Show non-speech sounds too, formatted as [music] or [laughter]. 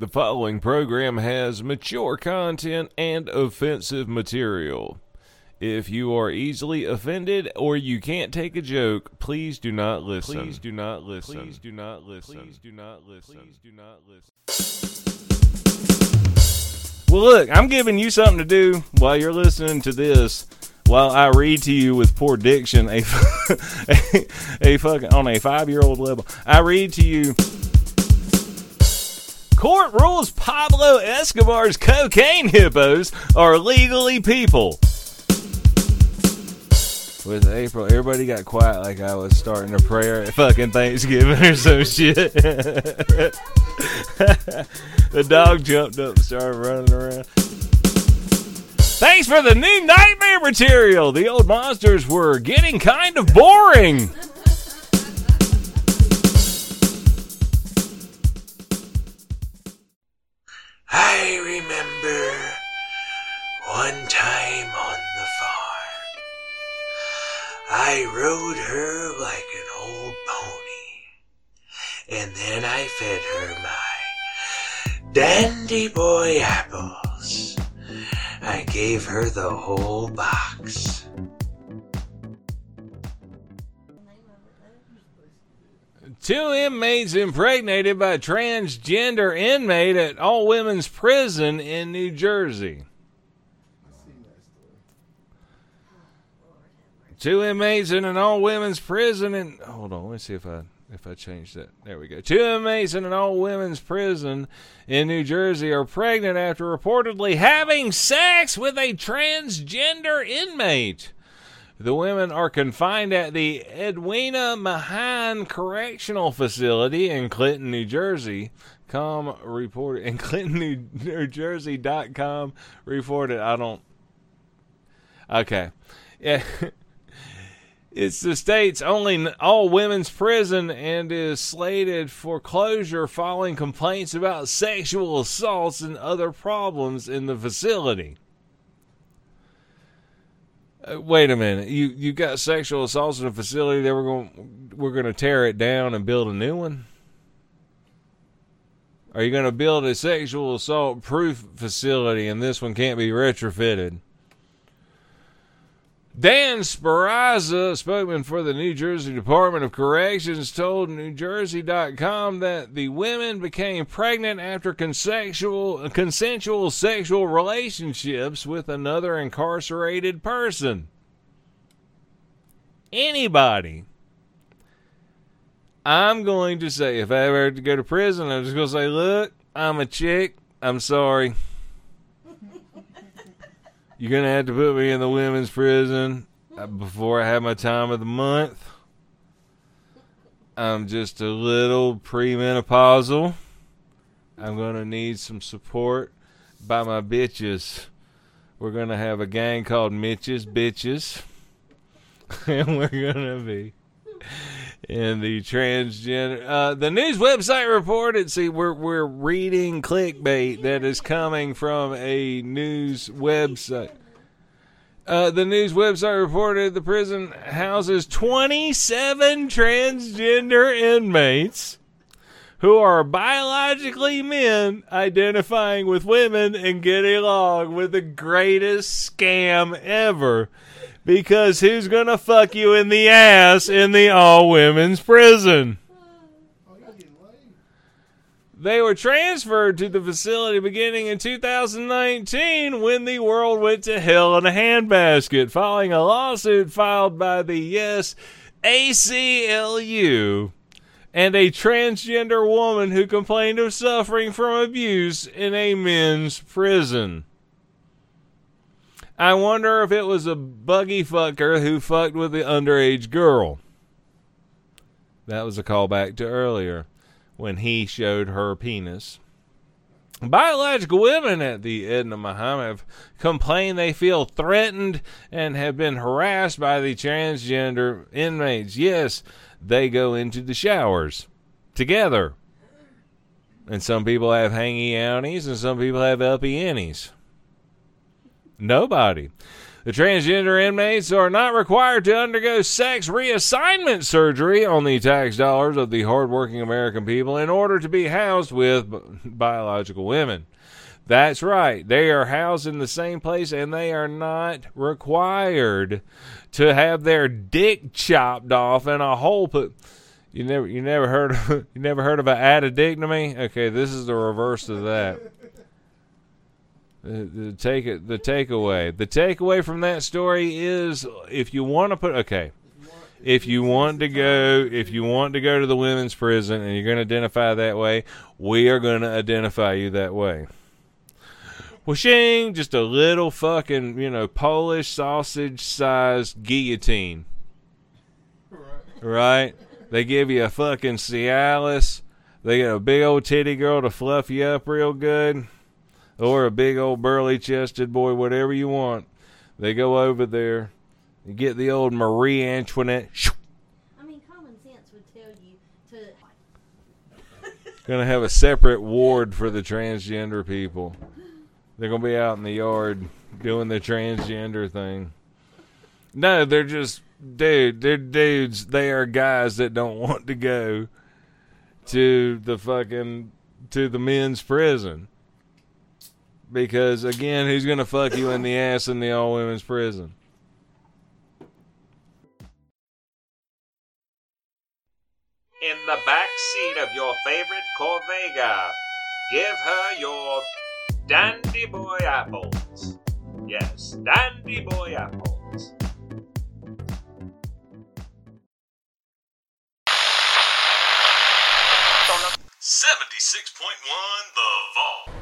The following program has mature content and offensive material. If you are easily offended or you can't take a joke, please do not listen. Please do not listen. Please do not listen. Please do not listen. Please do not listen. Well, look, I'm giving you something to do while you're listening to this. While I read to you with poor diction a a, [laughs] a fucking on a five year old level, I read to you Court rules Pablo Escobar's cocaine hippos are legally people. With April, everybody got quiet like I was starting a prayer at fucking Thanksgiving [laughs] or some shit. [laughs] the dog jumped up and started running around. Thanks for the new nightmare material. The old monsters were getting kind of boring. I remember one time on the farm. I rode her like an old pony. And then I fed her my dandy boy apples. I gave her the whole box. Two inmates impregnated by a transgender inmate at all women's prison in New Jersey. Two inmates in an all women's prison in hold on, let me see if I if I change that. There we go. Two inmates in an all women's prison in New Jersey are pregnant after reportedly having sex with a transgender inmate. The women are confined at the Edwina Mahan Correctional Facility in Clinton, New Jersey. Com reported in Clinton, New, New Jersey.com reported. I don't. Okay. Yeah. [laughs] It's the state's only all women's prison and is slated for closure following complaints about sexual assaults and other problems in the facility. Uh, wait a minute. You you got sexual assaults in a facility that we're going we're going to tear it down and build a new one? Are you going to build a sexual assault proof facility and this one can't be retrofitted? Dan Sperrazza, spokesman for the New Jersey Department of Corrections, told NewJersey.com that the women became pregnant after consensual, consensual sexual relationships with another incarcerated person. Anybody. I'm going to say, if I ever have to go to prison, I'm just going to say, look, I'm a chick. I'm sorry. You're gonna have to put me in the women's prison uh, before I have my time of the month. I'm just a little premenopausal. I'm gonna need some support by my bitches. We're gonna have a gang called Mitches Bitches, [laughs] and we're gonna be in the transgender. Uh, the news website reported. See, we're we're reading clickbait that is coming from a news website. Uh, the news website reported the prison houses 27 transgender inmates who are biologically men identifying with women and getting along with the greatest scam ever because who's gonna fuck you in the ass in the all women's prison? They were transferred to the facility beginning in 2019 when the world went to hell in a handbasket, following a lawsuit filed by the Yes ACLU and a transgender woman who complained of suffering from abuse in a men's prison. I wonder if it was a buggy fucker who fucked with the underage girl. That was a callback to earlier when he showed her penis. Biological women at the Edna Muhammad have complained they feel threatened and have been harassed by the transgender inmates. Yes, they go into the showers together. And some people have hangy outies and some people have uppy innies. Nobody. The transgender inmates are not required to undergo sex reassignment surgery on the tax dollars of the hardworking American people in order to be housed with biological women. That's right. They are housed in the same place and they are not required to have their dick chopped off and a hole put you never you never heard of, [laughs] you never heard of an addictomy? Okay, this is the reverse of that. The, the take it the takeaway. The takeaway from that story is if you want to put okay, if you want to go if you want to go to the women's prison and you're going to identify that way, we are going to identify you that way. Whooshing, just a little fucking, you know, Polish sausage sized guillotine. Right? They give you a fucking Cialis. They get a big old titty girl to fluff you up real good or a big old burly chested boy, whatever you want. They go over there and get the old Marie Antoinette. I mean, common sense would tell you to. [laughs] Gonna have a separate ward for the transgender people. They're gonna be out in the yard doing the transgender thing. No, they're just dude. They're dudes. They are guys that don't want to go to the fucking to the men's prison because again, who's gonna fuck you in the ass in the all women's prison? In the back seat of your favorite Corvega, give her your dandy boy apples. Yes, dandy boy apples. Seventy-six point one, The Vault.